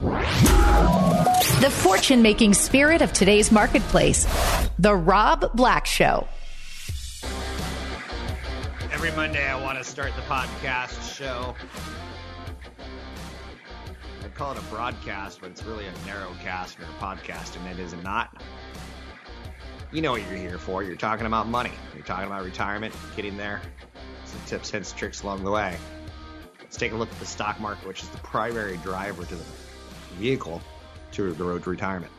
The fortune making spirit of today's marketplace. The Rob Black Show. Every Monday, I want to start the podcast show. I call it a broadcast, but it's really a narrow cast or a podcast, and it is not. You know what you're here for. You're talking about money. You're talking about retirement, getting there. Some tips, hints, tricks along the way. Let's take a look at the stock market, which is the primary driver to the vehicle to the road to retirement.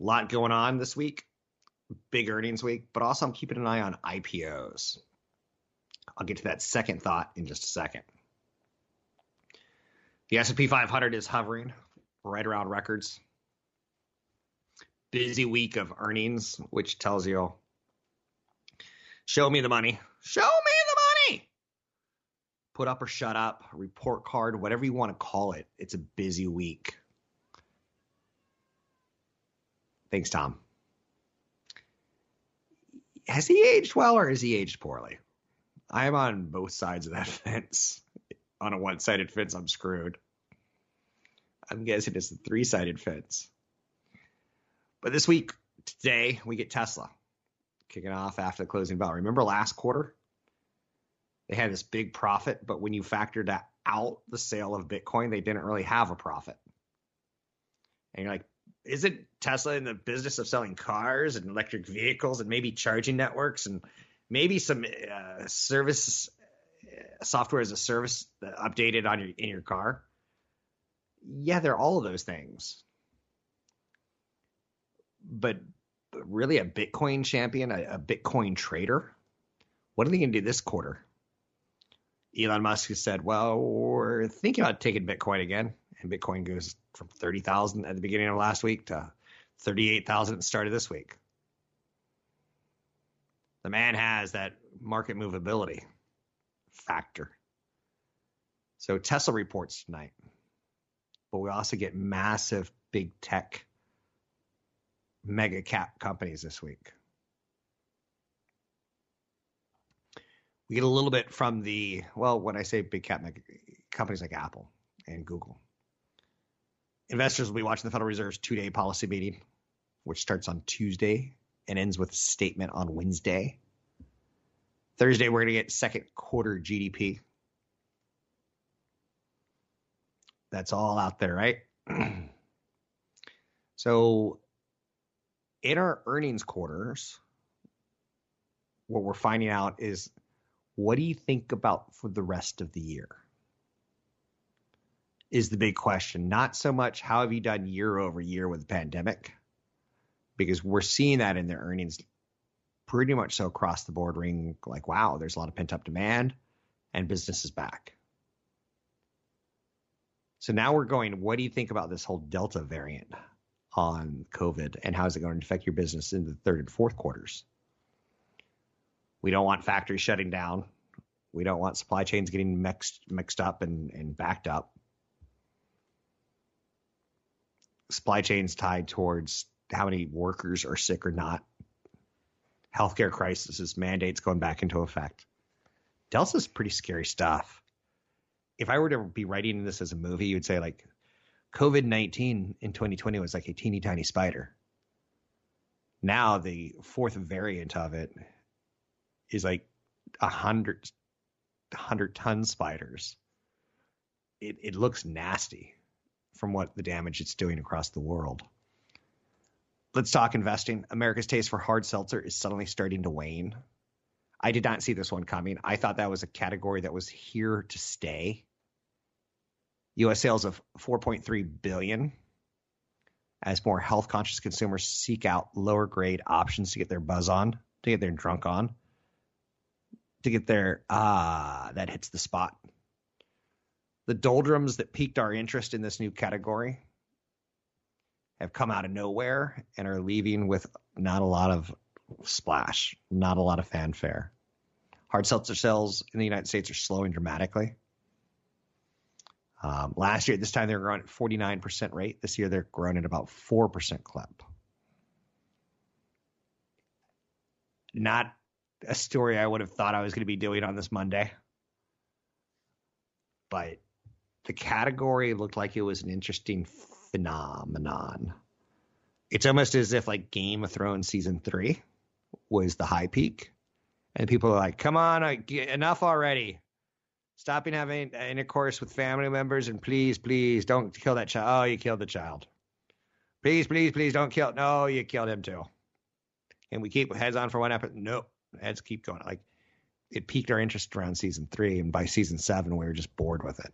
A lot going on this week, big earnings week, but also I'm keeping an eye on IPOs. I'll get to that second thought in just a second. The S&P 500 is hovering right around records. Busy week of earnings, which tells you, show me the money. Show me. Put up or shut up, report card, whatever you want to call it. It's a busy week. Thanks, Tom. Has he aged well or has he aged poorly? I am on both sides of that fence. On a one sided fence, I'm screwed. I'm guessing it's a three sided fence. But this week, today, we get Tesla kicking off after the closing bell. Remember last quarter? They had this big profit, but when you factored out the sale of Bitcoin, they didn't really have a profit. And you're like, isn't Tesla in the business of selling cars and electric vehicles and maybe charging networks and maybe some uh, service uh, software as a service updated on your in your car? Yeah, they're all of those things. But, but really, a Bitcoin champion, a, a Bitcoin trader, what are they going to do this quarter? Elon Musk has said, well, we're thinking about taking Bitcoin again. And Bitcoin goes from 30,000 at the beginning of last week to 38,000 at the start of this week. The man has that market movability factor. So Tesla reports tonight, but we also get massive big tech mega cap companies this week. We get a little bit from the, well, when I say big cap companies like Apple and Google. Investors will be watching the Federal Reserve's two day policy meeting, which starts on Tuesday and ends with a statement on Wednesday. Thursday, we're going to get second quarter GDP. That's all out there, right? so, in our earnings quarters, what we're finding out is what do you think about for the rest of the year? Is the big question. Not so much how have you done year over year with the pandemic, because we're seeing that in their earnings pretty much so across the board ring like, wow, there's a lot of pent up demand and business is back. So now we're going, what do you think about this whole Delta variant on COVID and how is it going to affect your business in the third and fourth quarters? We don't want factories shutting down. We don't want supply chains getting mixed mixed up and, and backed up. Supply chains tied towards how many workers are sick or not. Healthcare crisis, is mandates going back into effect. Delta's pretty scary stuff. If I were to be writing this as a movie, you'd say like COVID 19 in 2020 was like a teeny tiny spider. Now the fourth variant of it is like a hundred hundred ton spiders. It it looks nasty from what the damage it's doing across the world. Let's talk investing. America's taste for hard seltzer is suddenly starting to wane. I did not see this one coming. I thought that was a category that was here to stay. US sales of 4.3 billion as more health conscious consumers seek out lower grade options to get their buzz on, to get their drunk on to get there. Ah, that hits the spot. The doldrums that piqued our interest in this new category have come out of nowhere and are leaving with not a lot of splash, not a lot of fanfare. Hard seltzer sales in the United States are slowing dramatically. Um, last year at this time they were growing at 49% rate. This year they're growing at about 4% clip. Not a story I would have thought I was going to be doing on this Monday. But the category looked like it was an interesting phenomenon. It's almost as if like Game of Thrones season three was the high peak, and people are like, "Come on, enough already! Stopping having intercourse with family members, and please, please don't kill that child. Oh, you killed the child. Please, please, please don't kill. No, you killed him too. And we keep heads on for one episode. Nope, heads keep going. Like it piqued our interest around season three, and by season seven, we were just bored with it.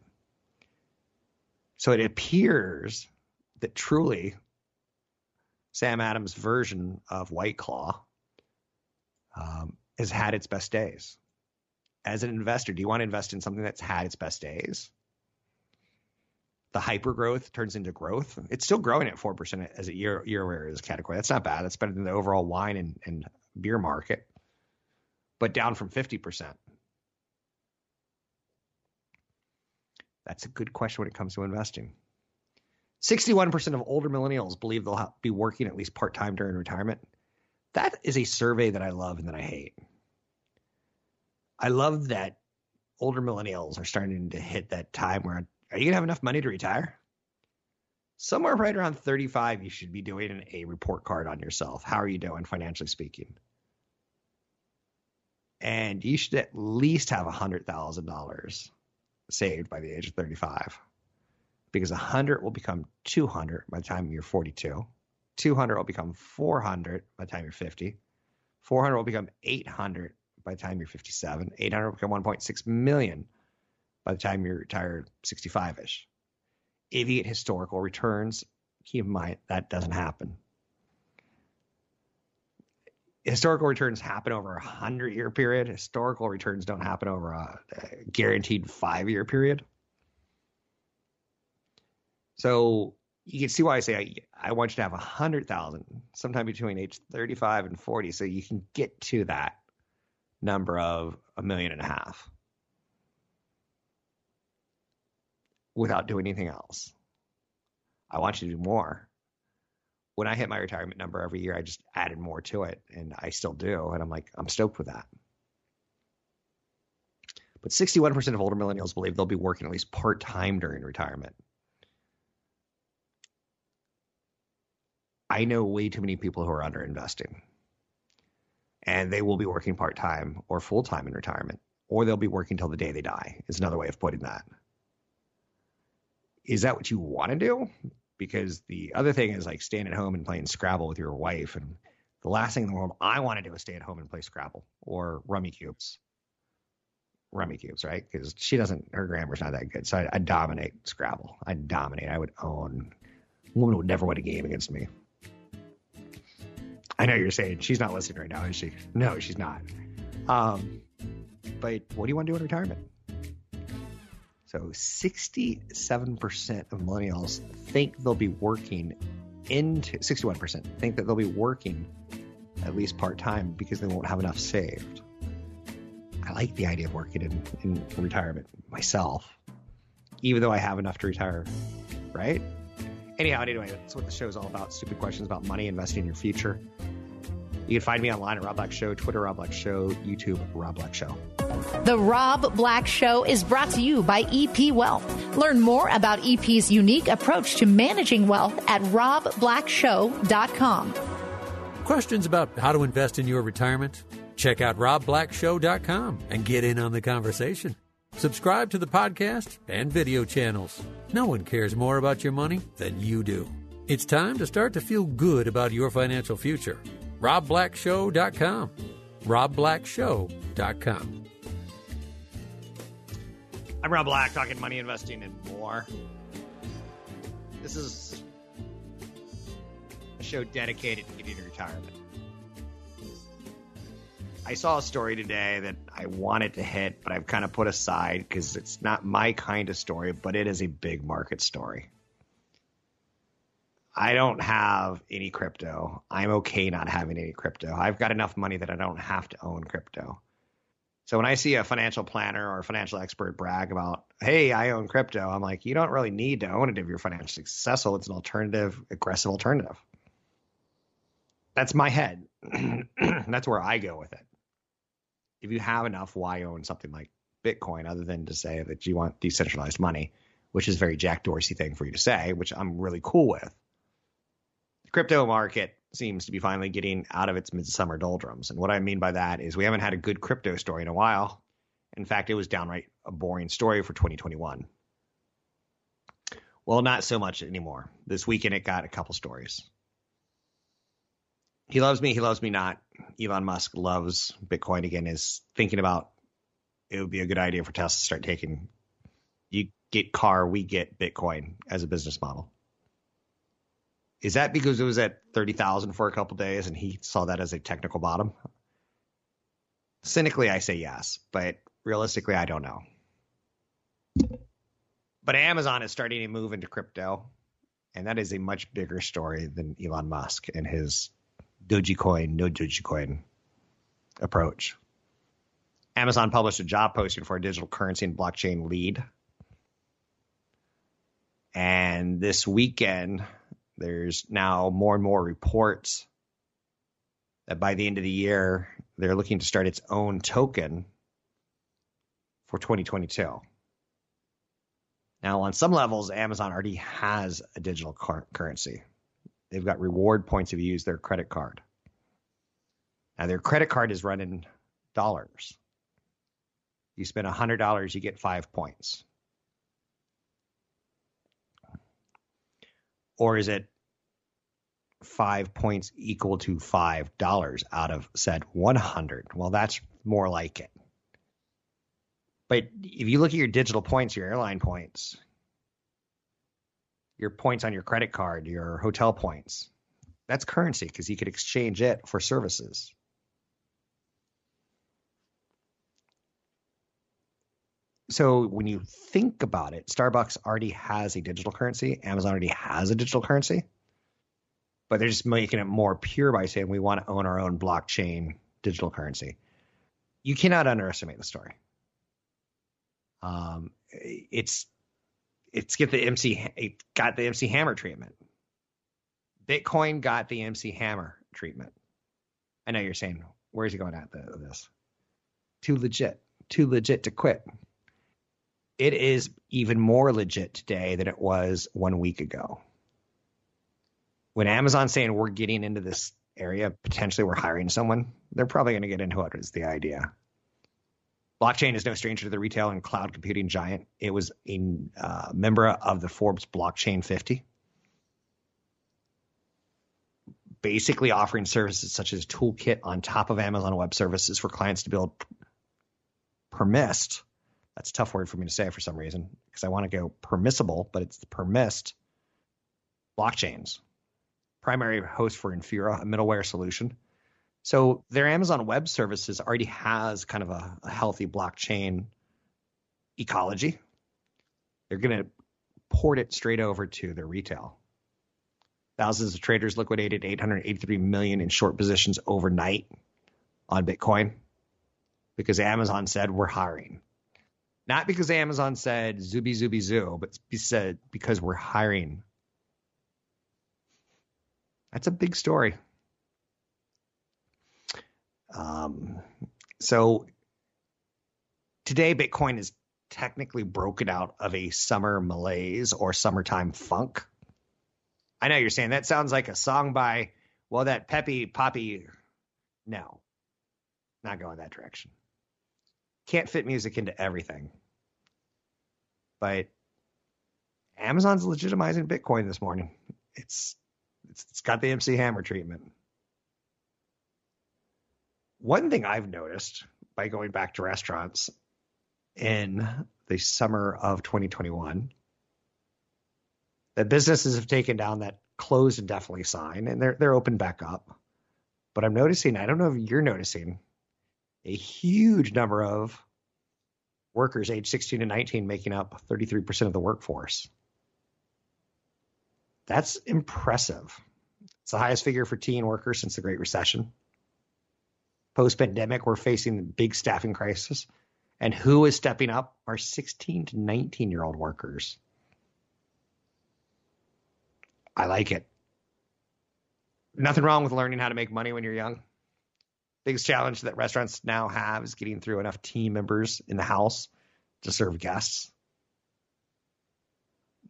So it appears that truly Sam Adams' version of White Claw um, has had its best days. As an investor, do you want to invest in something that's had its best days? The hyper growth turns into growth. It's still growing at four percent as a year year over as category. That's not bad. That's better than the overall wine and, and beer market, but down from fifty percent. That's a good question when it comes to investing. 61% of older millennials believe they'll be working at least part time during retirement. That is a survey that I love and that I hate. I love that older millennials are starting to hit that time where are you going to have enough money to retire? Somewhere right around 35, you should be doing a report card on yourself. How are you doing financially speaking? And you should at least have $100,000 saved by the age of 35 because 100 will become 200 by the time you're 42. 200 will become 400 by the time you're 50. 400 will become 800 by the time you're 57. 800 will become 1.6 million by the time you're retired 65 ish. If you get historical returns, keep in mind that doesn't happen. Historical returns happen over a hundred year period. Historical returns don't happen over a, a guaranteed five year period. So you can see why I say I, I want you to have a hundred thousand sometime between age 35 and 40, so you can get to that number of a million and a half without doing anything else. I want you to do more. When I hit my retirement number every year, I just added more to it, and I still do. And I'm like, I'm stoked with that. But 61% of older millennials believe they'll be working at least part time during retirement. I know way too many people who are underinvesting. And they will be working part time or full time in retirement, or they'll be working till the day they die, is another way of putting that. Is that what you want to do? Because the other thing is like staying at home and playing Scrabble with your wife. And the last thing in the world I want to do is stay at home and play Scrabble or Rummy Cubes. Rummy cubes, right? Because she doesn't, her grammar's not that good. So I, I dominate Scrabble. I dominate. I would own. A Woman would never win a game against me. I know you're saying she's not listening right now, is she? No, she's not. Um, but what do you want to do in retirement? So 67% of millennials think they'll be working into 61% think that they'll be working at least part time because they won't have enough saved. I like the idea of working in, in retirement myself, even though I have enough to retire, right? Anyhow, anyway, that's what the show is all about. Stupid questions about money, investing in your future. You can find me online at Rob Black Show, Twitter Rob Black Show, YouTube Rob Black Show. The Rob Black Show is brought to you by EP Wealth. Learn more about EP's unique approach to managing wealth at robblackshow.com. Questions about how to invest in your retirement? Check out robblackshow.com and get in on the conversation. Subscribe to the podcast and video channels. No one cares more about your money than you do. It's time to start to feel good about your financial future. RobBlackShow.com. RobBlackShow.com. I'm Rob Black, talking money, investing, and more. This is a show dedicated to getting to retirement. I saw a story today that I wanted to hit, but I've kind of put aside because it's not my kind of story, but it is a big market story. I don't have any crypto. I'm okay not having any crypto. I've got enough money that I don't have to own crypto. So when I see a financial planner or a financial expert brag about, hey, I own crypto, I'm like, you don't really need to own it if you're financially successful. It's an alternative, aggressive alternative. That's my head. That's where I go with it. If you have enough, why own something like Bitcoin other than to say that you want decentralized money, which is a very Jack Dorsey thing for you to say, which I'm really cool with. Crypto market seems to be finally getting out of its midsummer doldrums. And what I mean by that is we haven't had a good crypto story in a while. In fact, it was downright a boring story for 2021. Well, not so much anymore. This weekend, it got a couple stories. He loves me, he loves me not. Elon Musk loves Bitcoin again, is thinking about it would be a good idea for Tesla to start taking you get car, we get Bitcoin as a business model. Is that because it was at 30,000 for a couple days and he saw that as a technical bottom? Cynically, I say yes, but realistically, I don't know. But Amazon is starting to move into crypto, and that is a much bigger story than Elon Musk and his Dogecoin, no Dogecoin approach. Amazon published a job posting for a digital currency and blockchain lead. And this weekend, there's now more and more reports that by the end of the year, they're looking to start its own token for 2022. Now, on some levels, Amazon already has a digital car- currency. They've got reward points if you use their credit card. Now, their credit card is running dollars. You spend $100, you get five points. Or is it five points equal to five dollars out of said 100? Well, that's more like it. But if you look at your digital points, your airline points, your points on your credit card, your hotel points, that's currency because you could exchange it for services. So when you think about it, Starbucks already has a digital currency. Amazon already has a digital currency, but they're just making it more pure by saying we want to own our own blockchain digital currency. You cannot underestimate the story. Um, it's it's get the MC it got the MC Hammer treatment. Bitcoin got the MC Hammer treatment. I know you're saying, where's he going at the, this? Too legit, too legit to quit it is even more legit today than it was one week ago. When Amazon's saying we're getting into this area, potentially we're hiring someone, they're probably going to get into it, is the idea. Blockchain is no stranger to the retail and cloud computing giant. It was a uh, member of the Forbes Blockchain 50. Basically, offering services such as Toolkit on top of Amazon Web Services for clients to build permissed that's a tough word for me to say for some reason because I want to go permissible, but it's the permissed blockchains. Primary host for Infura, a middleware solution. So their Amazon Web Services already has kind of a, a healthy blockchain ecology. They're going to port it straight over to their retail. Thousands of traders liquidated 883 million in short positions overnight on Bitcoin because Amazon said we're hiring. Not because Amazon said zooby zooby zoo, but said because we're hiring. That's a big story. Um, so today, Bitcoin is technically broken out of a summer malaise or summertime funk. I know you're saying that sounds like a song by, well, that Peppy Poppy. No, not going that direction can't fit music into everything. But Amazon's legitimizing Bitcoin this morning. It's it's, it's got the MC Hammer treatment. One thing I've noticed by going back to restaurants in the summer of 2021 that businesses have taken down that closed indefinitely sign and they're they're open back up. But I'm noticing, I don't know if you're noticing, a huge number of workers aged 16 to 19 making up 33% of the workforce. That's impressive. It's the highest figure for teen workers since the Great Recession. Post pandemic, we're facing the big staffing crisis. And who is stepping up? Our 16 to 19 year old workers. I like it. Nothing wrong with learning how to make money when you're young. Biggest challenge that restaurants now have is getting through enough team members in the house to serve guests.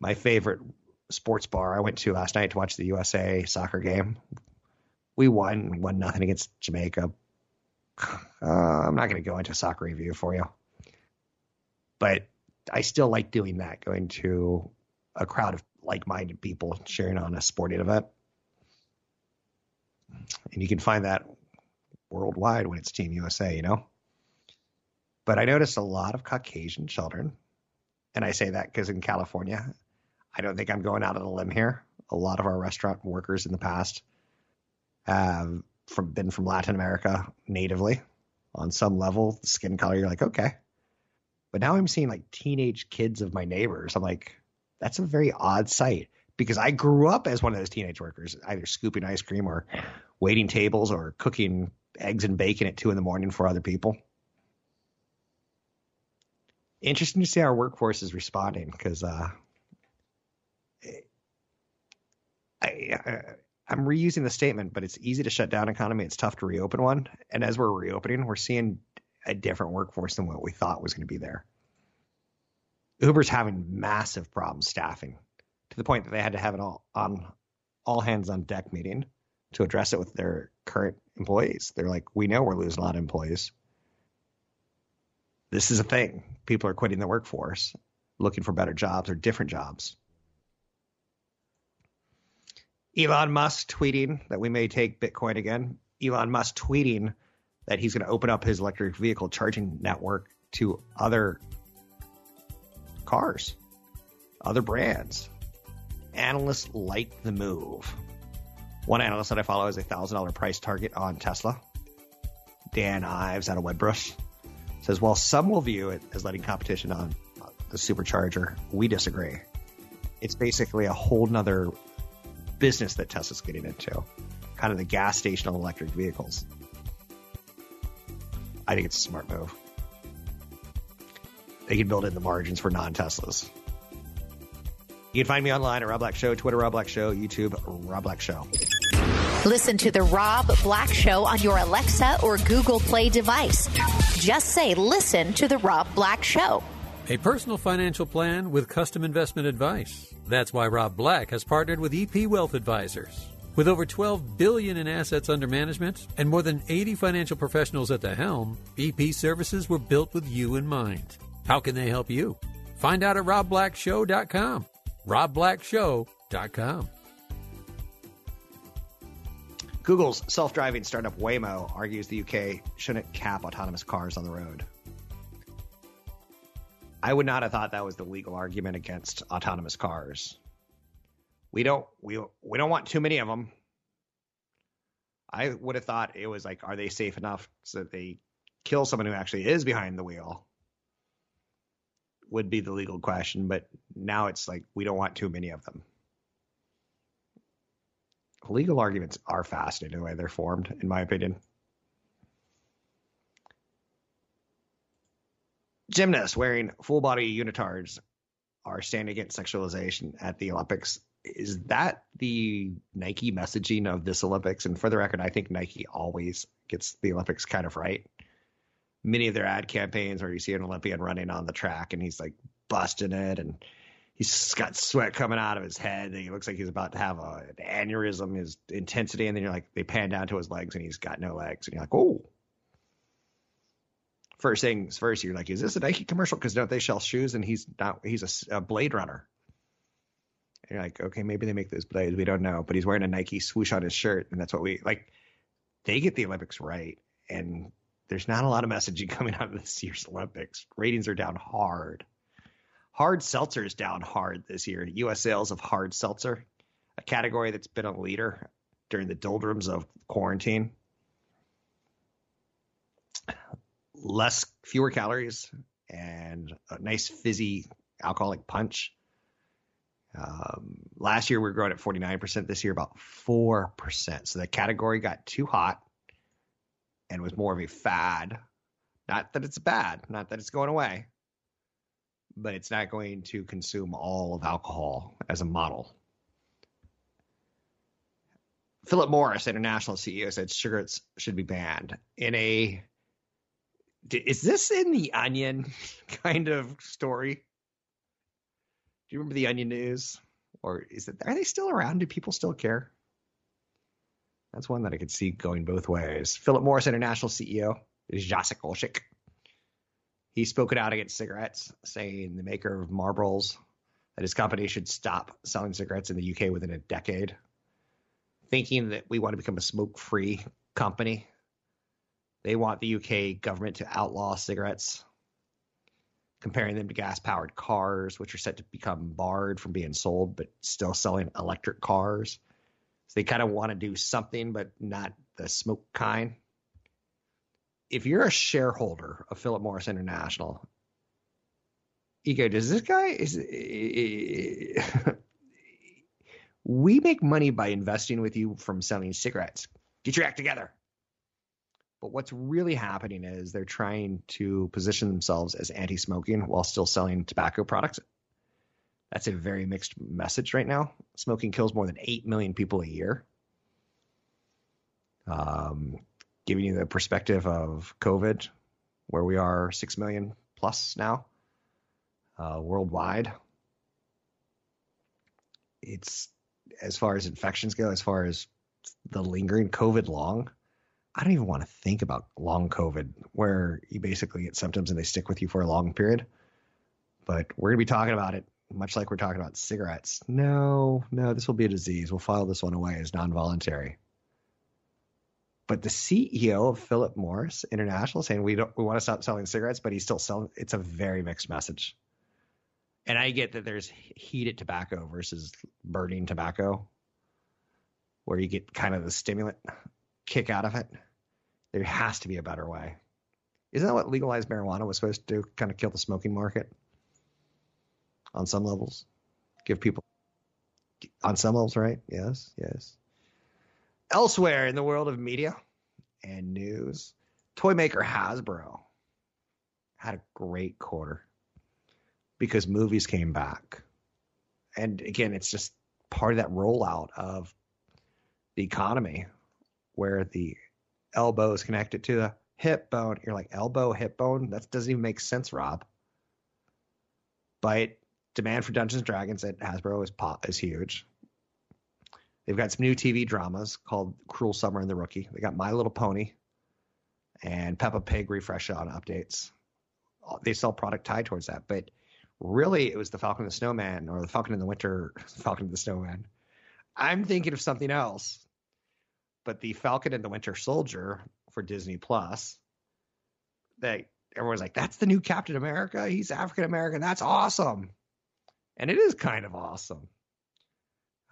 My favorite sports bar I went to last night to watch the USA soccer game. We won one nothing against Jamaica. Uh, I'm not going to go into a soccer review for you, but I still like doing that. Going to a crowd of like-minded people sharing on a sporting event, and you can find that worldwide when it's Team USA. You know. But I noticed a lot of Caucasian children, and I say that because in California, I don't think I'm going out on a limb here. A lot of our restaurant workers in the past have from, been from Latin America natively. On some level, skin color, you're like, okay. But now I'm seeing like teenage kids of my neighbors. I'm like, that's a very odd sight because I grew up as one of those teenage workers, either scooping ice cream or waiting tables or cooking eggs and bacon at two in the morning for other people. Interesting to see how our workforce is responding because uh, I, I'm reusing the statement, but it's easy to shut down economy. It's tough to reopen one. And as we're reopening, we're seeing a different workforce than what we thought was going to be there. Uber's having massive problems staffing to the point that they had to have an all on all hands on deck meeting to address it with their current employees. They're like, we know we're losing a lot of employees. This is a thing. People are quitting the workforce, looking for better jobs or different jobs. Elon Musk tweeting that we may take Bitcoin again. Elon Musk tweeting that he's going to open up his electric vehicle charging network to other cars, other brands. Analysts like the move. One analyst that I follow has a thousand dollar price target on Tesla. Dan Ives out of Wedbush says, while some will view it as letting competition on the supercharger, we disagree. It's basically a whole nother business that Tesla's getting into, kind of the gas station electric vehicles. I think it's a smart move. They can build in the margins for non Teslas. You can find me online at Rob Black Show, Twitter Rob Black Show, YouTube Rob Black Show. Listen to the Rob Black Show on your Alexa or Google Play device. Just say, listen to the Rob Black Show. A personal financial plan with custom investment advice. That's why Rob Black has partnered with EP Wealth Advisors. With over 12 billion in assets under management and more than 80 financial professionals at the helm, EP services were built with you in mind. How can they help you? Find out at robblackshow.com. robblackshow.com. Google's self-driving startup Waymo argues the UK shouldn't cap autonomous cars on the road. I would not have thought that was the legal argument against autonomous cars. We don't we we don't want too many of them. I would have thought it was like, are they safe enough so that they kill someone who actually is behind the wheel? Would be the legal question, but now it's like we don't want too many of them. Legal arguments are fascinating the way they're formed, in my opinion. Gymnasts wearing full body unitards are standing against sexualization at the Olympics. Is that the Nike messaging of this Olympics? And for the record, I think Nike always gets the Olympics kind of right. Many of their ad campaigns where you see an Olympian running on the track and he's like busting it and he's got sweat coming out of his head and he looks like he's about to have a, an aneurysm, his intensity. And then you're like, they pan down to his legs and he's got no legs. And you're like, oh, first things first, you're like, is this a Nike commercial? Because don't they sell shoes? And he's not. He's a, a Blade Runner. And you're like, okay, maybe they make those blades. We don't know, but he's wearing a Nike swoosh on his shirt, and that's what we like. They get the Olympics right, and there's not a lot of messaging coming out of this year's Olympics. Ratings are down hard. Hard seltzer is down hard this year. U.S. sales of hard seltzer, a category that's been a leader during the doldrums of quarantine less, fewer calories, and a nice fizzy alcoholic punch. Um, last year we were growing at 49%. This year about 4%. So the category got too hot and was more of a fad. Not that it's bad, not that it's going away, but it's not going to consume all of alcohol as a model. Philip Morris, international CEO, said cigarettes should be banned. In a, is this in the Onion kind of story? Do you remember the Onion News? Or is it, are they still around? Do people still care? That's one that I could see going both ways. Philip Morris, international CEO, is Jacek Olczyk. He spoke it out against cigarettes, saying the maker of Marlboros that his company should stop selling cigarettes in the UK within a decade thinking that we want to become a smoke free company. They want the UK government to outlaw cigarettes, comparing them to gas powered cars, which are set to become barred from being sold, but still selling electric cars. So they kind of want to do something, but not the smoke kind. If you're a shareholder of Philip Morris International, you go, does this guy is eh, eh, eh, We make money by investing with you from selling cigarettes. Get your act together. But what's really happening is they're trying to position themselves as anti smoking while still selling tobacco products. That's a very mixed message right now. Smoking kills more than 8 million people a year. Um, giving you the perspective of COVID, where we are 6 million plus now uh, worldwide. It's as far as infections go, as far as the lingering COVID long, I don't even want to think about long COVID, where you basically get symptoms and they stick with you for a long period. But we're going to be talking about it much like we're talking about cigarettes. No, no, this will be a disease. We'll file this one away as non voluntary. But the CEO of Philip Morris International saying we don't we want to stop selling cigarettes, but he's still selling. It's a very mixed message and I get that there's heated tobacco versus burning tobacco, where you get kind of the stimulant kick out of it. There has to be a better way. Isn't that what legalized marijuana was supposed to do? Kind of kill the smoking market on some levels, give people on some levels, right? Yes, yes. Elsewhere in the world of media and news, toy maker Hasbro had a great quarter because movies came back. And again, it's just part of that rollout of the economy where the elbow is connected to the hip bone. You're like, elbow, hip bone? That doesn't even make sense, Rob. But demand for Dungeons and Dragons at Hasbro is is huge. They've got some new TV dramas called Cruel Summer and the Rookie. They got My Little Pony and Peppa Pig refresh on updates. Uh, they sell product tied towards that, but Really, it was the Falcon and the Snowman or the Falcon in the Winter, Falcon and the Snowman. I'm thinking of something else. But the Falcon and the Winter Soldier for Disney Plus, that everyone's like, that's the new Captain America. He's African American. That's awesome. And it is kind of awesome.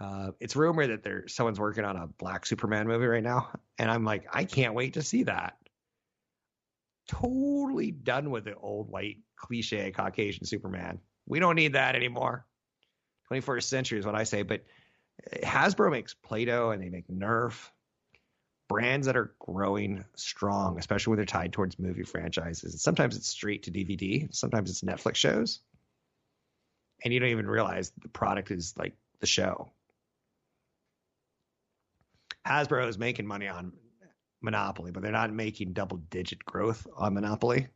Uh, it's rumored that there someone's working on a black Superman movie right now, and I'm like, I can't wait to see that. Totally done with the old white cliche Caucasian Superman. We don't need that anymore. 21st century is what I say. But Hasbro makes Play Doh and they make Nerf brands that are growing strong, especially when they're tied towards movie franchises. And Sometimes it's straight to DVD, sometimes it's Netflix shows. And you don't even realize the product is like the show. Hasbro is making money on Monopoly, but they're not making double digit growth on Monopoly.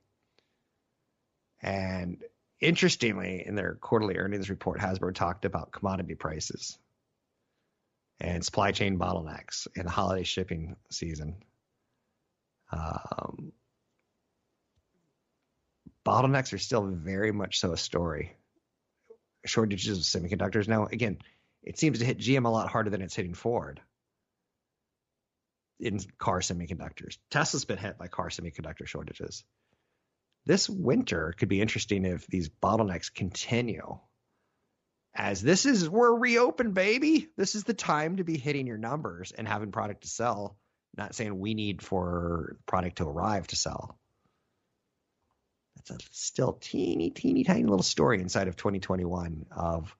And interestingly, in their quarterly earnings report, Hasbro talked about commodity prices and supply chain bottlenecks in the holiday shipping season. Um, bottlenecks are still very much so a story. Shortages of semiconductors. Now, again, it seems to hit GM a lot harder than it's hitting Ford in car semiconductors. Tesla's been hit by car semiconductor shortages this winter could be interesting if these bottlenecks continue. As this is, we're reopened, baby. This is the time to be hitting your numbers and having product to sell. Not saying we need for product to arrive to sell. That's a still teeny, teeny, tiny little story inside of 2021 of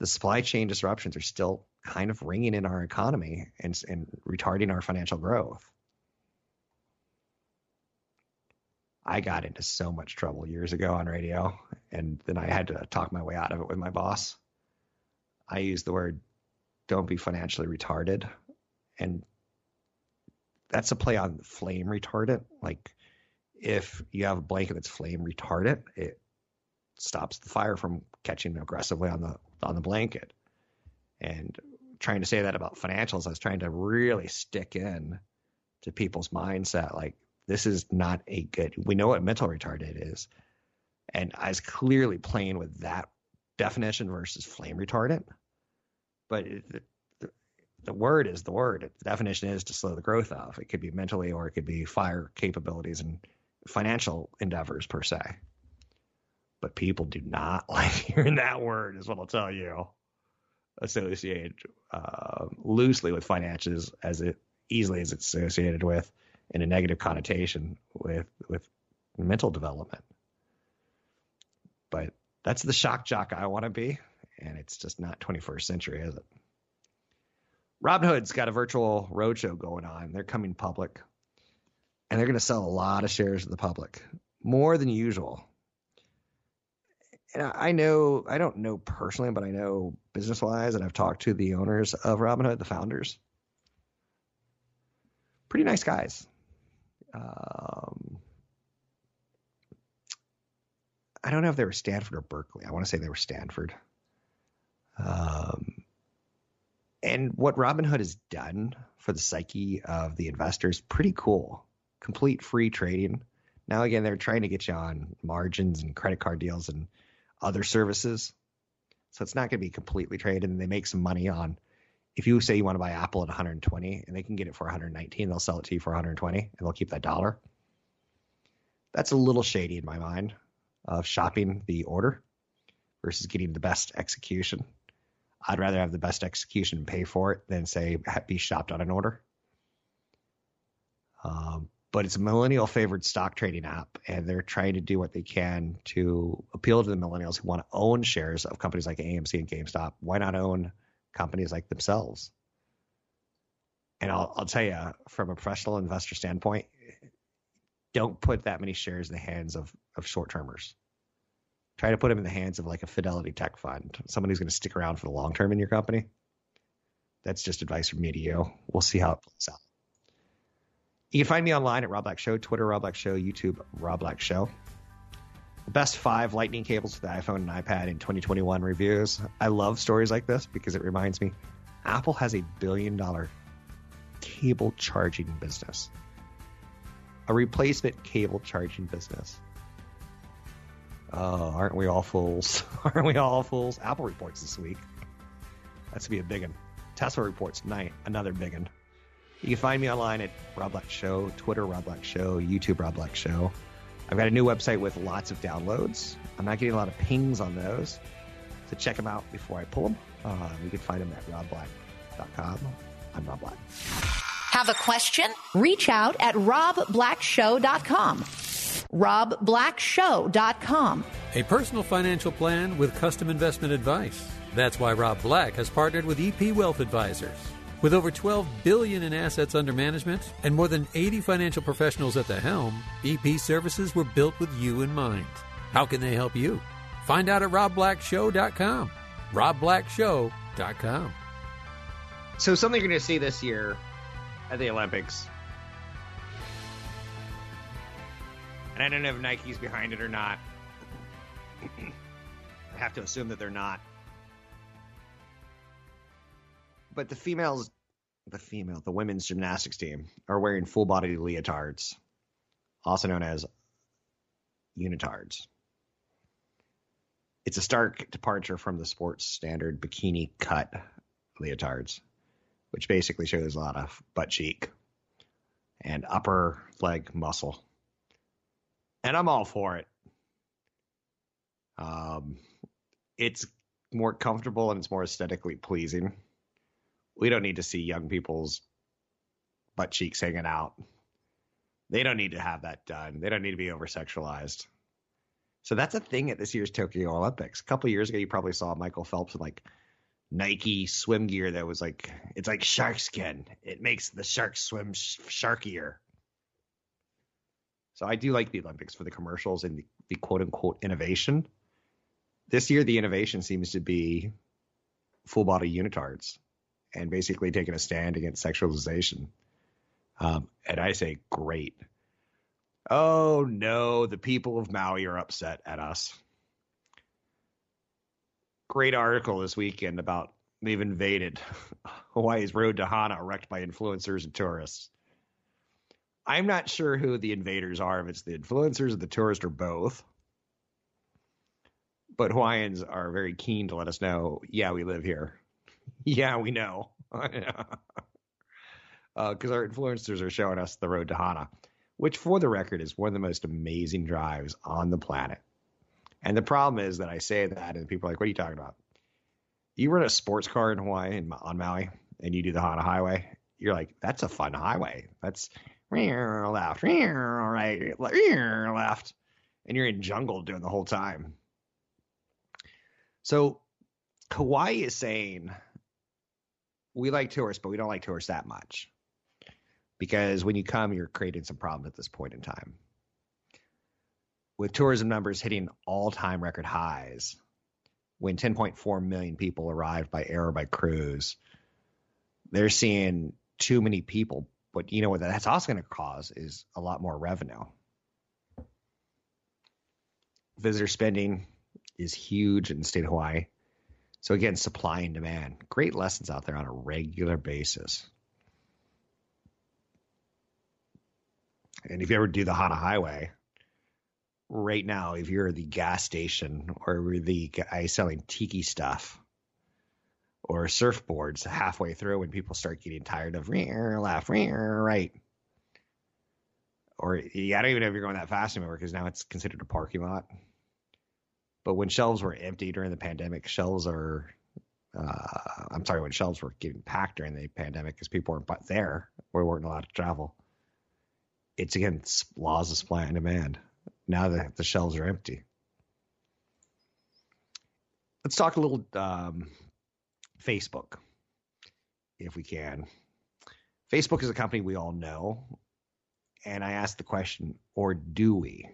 the supply chain disruptions are still kind of ringing in our economy and, and retarding our financial growth. I got into so much trouble years ago on radio, and then I had to talk my way out of it with my boss. I used the word "don't be financially retarded," and that's a play on flame retardant. Like if you have a blanket that's flame retardant, it stops the fire from catching aggressively on the on the blanket. And trying to say that about financials, I was trying to really stick in to people's mindset. Like this is not a good. We know what mental retardant is, and I was clearly playing with that definition versus flame retardant. But it, the, the word is the word. The definition is to slow the growth of. It could be mentally, or it could be fire capabilities and financial endeavors per se. But people do not like hearing that word, is what I'll tell you. Associated uh, loosely with finances as it easily as it's associated with in a negative connotation with with mental development. But that's the shock jock I want to be, and it's just not 21st century, is it? Robinhood's got a virtual roadshow going on. They're coming public, and they're going to sell a lot of shares to the public, more than usual. And I know, I don't know personally, but I know business wise, and I've talked to the owners of Robinhood, the founders. Pretty nice guys. Um, I don't know if they were Stanford or Berkeley. I want to say they were Stanford. Um, and what Robinhood has done for the psyche of the investors, pretty cool. Complete free trading. Now again, they're trying to get you on margins and credit card deals and other services. So it's not going to be completely traded, and they make some money on if you say you want to buy Apple at 120 and they can get it for 119, they'll sell it to you for 120 and they'll keep that dollar. That's a little shady in my mind of shopping the order versus getting the best execution. I'd rather have the best execution and pay for it than say be shopped on an order. Um, but it's a millennial favored stock trading app, and they're trying to do what they can to appeal to the millennials who want to own shares of companies like AMC and GameStop. Why not own companies like themselves. And I'll, I'll tell you, from a professional investor standpoint, don't put that many shares in the hands of, of short termers. Try to put them in the hands of like a Fidelity Tech Fund, someone who's going to stick around for the long term in your company. That's just advice from me to you. We'll see how it plays out. You can find me online at Rob Black Show, Twitter Rob Black Show, YouTube Rob Black Show the best five lightning cables for the iPhone and iPad in 2021 reviews. I love stories like this because it reminds me Apple has a billion dollar cable charging business, a replacement cable charging business. Oh, aren't we all fools? aren't we all fools? Apple reports this week. That's to be a big one. Tesla reports tonight, another big one. You can find me online at Rob Black Show, Twitter Rob Black Show, YouTube Rob Black Show. I've got a new website with lots of downloads. I'm not getting a lot of pings on those. So check them out before I pull them. Uh, you can find them at robblack.com. I'm Rob Black. Have a question? Reach out at robblackshow.com. robblackshow.com. A personal financial plan with custom investment advice. That's why Rob Black has partnered with EP Wealth Advisors. With over 12 billion in assets under management and more than 80 financial professionals at the helm, EP services were built with you in mind. How can they help you? Find out at robblackshow.com. robblackshow.com. So something you're going to see this year at the Olympics. And I don't know if Nike's behind it or not. I have to assume that they're not. But the females, the female, the women's gymnastics team are wearing full body leotards, also known as unitards. It's a stark departure from the sports standard bikini cut leotards, which basically shows a lot of butt cheek and upper leg muscle. And I'm all for it. Um, it's more comfortable and it's more aesthetically pleasing we don't need to see young people's butt cheeks hanging out. They don't need to have that done. They don't need to be over sexualized. So that's a thing at this year's Tokyo Olympics. A couple years ago, you probably saw Michael Phelps in like Nike swim gear that was like it's like shark skin. It makes the sharks swim sh- sharkier. So I do like the Olympics for the commercials and the, the quote unquote innovation. This year, the innovation seems to be full body unitards and basically taking a stand against sexualization. Um, and I say, great. Oh no, the people of Maui are upset at us. Great article this weekend about they've invaded Hawaii's road to Hana, wrecked by influencers and tourists. I'm not sure who the invaders are, if it's the influencers or the tourists or both. But Hawaiians are very keen to let us know, yeah, we live here. yeah, we know. Because uh, our influencers are showing us the road to Hana which for the record is one of the most amazing drives on the planet. And the problem is that I say that and people are like, what are you talking about? You run a sports car in Hawaii and on Maui and you do the Hana Highway. You're like, that's a fun highway. That's left, right, left. And you're in jungle doing the whole time. So Kauai is saying, we like tourists, but we don't like tourists that much because when you come, you're creating some problems at this point in time. With tourism numbers hitting all time record highs, when 10.4 million people arrived by air or by cruise, they're seeing too many people. But you know what that's also going to cause is a lot more revenue. Visitor spending is huge in the state of Hawaii. So again, supply and demand. Great lessons out there on a regular basis. And if you ever do the Hana Highway, right now, if you're the gas station or the guy selling tiki stuff or surfboards halfway through when people start getting tired of left, right. Or yeah, I don't even know if you're going that fast anymore because now it's considered a parking lot. But when shelves were empty during the pandemic, shelves are uh, I'm sorry, when shelves were getting packed during the pandemic because people weren't there, we weren't allowed to travel it's against laws of supply and demand. Now that the shelves are empty. Let's talk a little um, Facebook, if we can. Facebook is a company we all know. And I asked the question, or do we?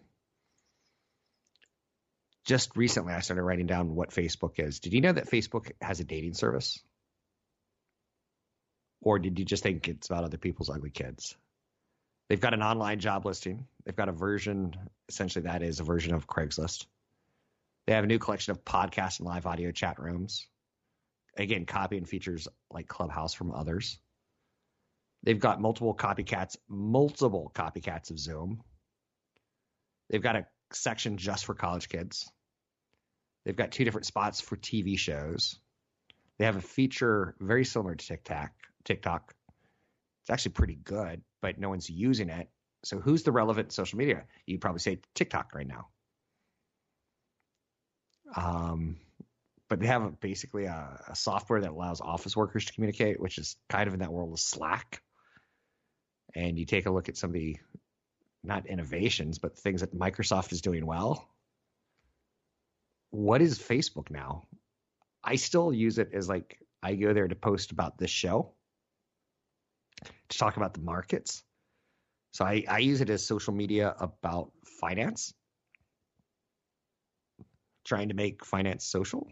Just recently, I started writing down what Facebook is. Did you know that Facebook has a dating service? Or did you just think it's about other people's ugly kids? They've got an online job listing. They've got a version, essentially, that is a version of Craigslist. They have a new collection of podcasts and live audio chat rooms. Again, copying features like Clubhouse from others. They've got multiple copycats, multiple copycats of Zoom. They've got a section just for college kids. They've got two different spots for TV shows. They have a feature very similar to TikTok. TikTok. It's actually pretty good but no one's using it. So who's the relevant social media? You probably say TikTok right now. Um, but they have a, basically a, a, software that allows office workers to communicate, which is kind of in that world of Slack. And you take a look at some of the not innovations, but things that Microsoft is doing well. What is Facebook now? I still use it as like I go there to post about this show to talk about the markets. So I, I use it as social media about finance, trying to make finance social.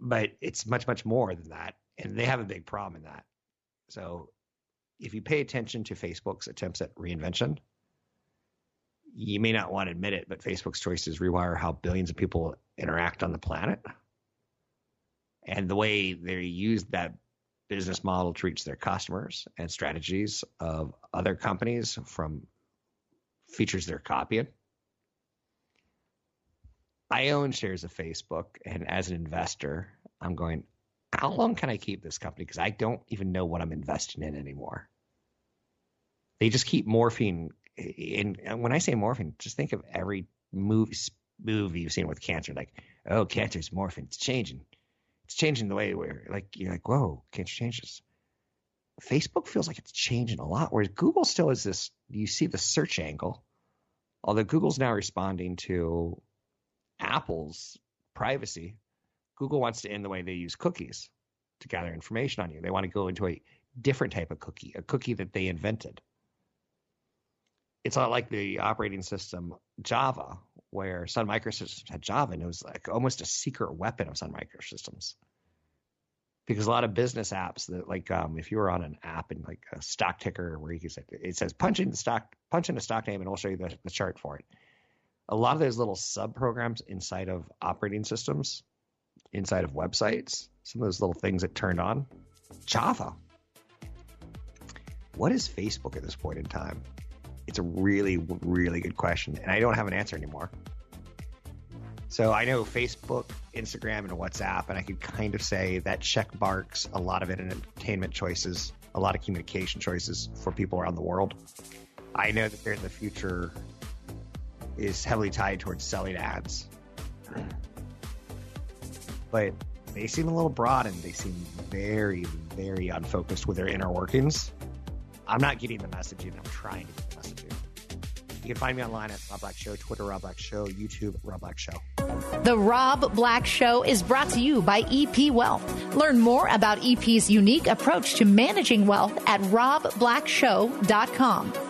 But it's much, much more than that. And they have a big problem in that. So if you pay attention to Facebook's attempts at reinvention, you may not want to admit it, but Facebook's choices rewire how billions of people interact on the planet. And the way they use that business model to reach their customers and strategies of other companies from features they're copying. I own shares of Facebook, and as an investor, I'm going, how long can I keep this company? Because I don't even know what I'm investing in anymore. They just keep morphing. And when I say morphing, just think of every movie movie you've seen with cancer. Like, oh, cancer's morphing, it's changing it's changing the way we're like you're like whoa can't you change this facebook feels like it's changing a lot whereas google still is this you see the search angle Although Google's now responding to Apple's privacy, Google wants to end the way they use cookies to gather information on you. They want to go into a different type of cookie, a cookie that they invented. It's not like the operating system Java, where Sun Microsystems had Java, and it was like almost a secret weapon of Sun Microsystems. Because a lot of business apps that, like, um, if you were on an app and like a stock ticker where you can say it says punch in the stock, punch in a stock name, and it'll show you the, the chart for it. A lot of those little sub programs inside of operating systems, inside of websites, some of those little things that turned on, Java. What is Facebook at this point in time? It's a really, really good question, and I don't have an answer anymore. So I know Facebook, Instagram, and WhatsApp, and I could kind of say that check marks a lot of entertainment choices, a lot of communication choices for people around the world. I know that they're in the future is heavily tied towards selling ads. But they seem a little broad and they seem very, very unfocused with their inner workings. I'm not getting the messaging. I'm trying to. You can find me online at Rob Black Show, Twitter Rob Black Show, YouTube Rob Black Show. The Rob Black Show is brought to you by EP Wealth. Learn more about EP's unique approach to managing wealth at robblackshow.com.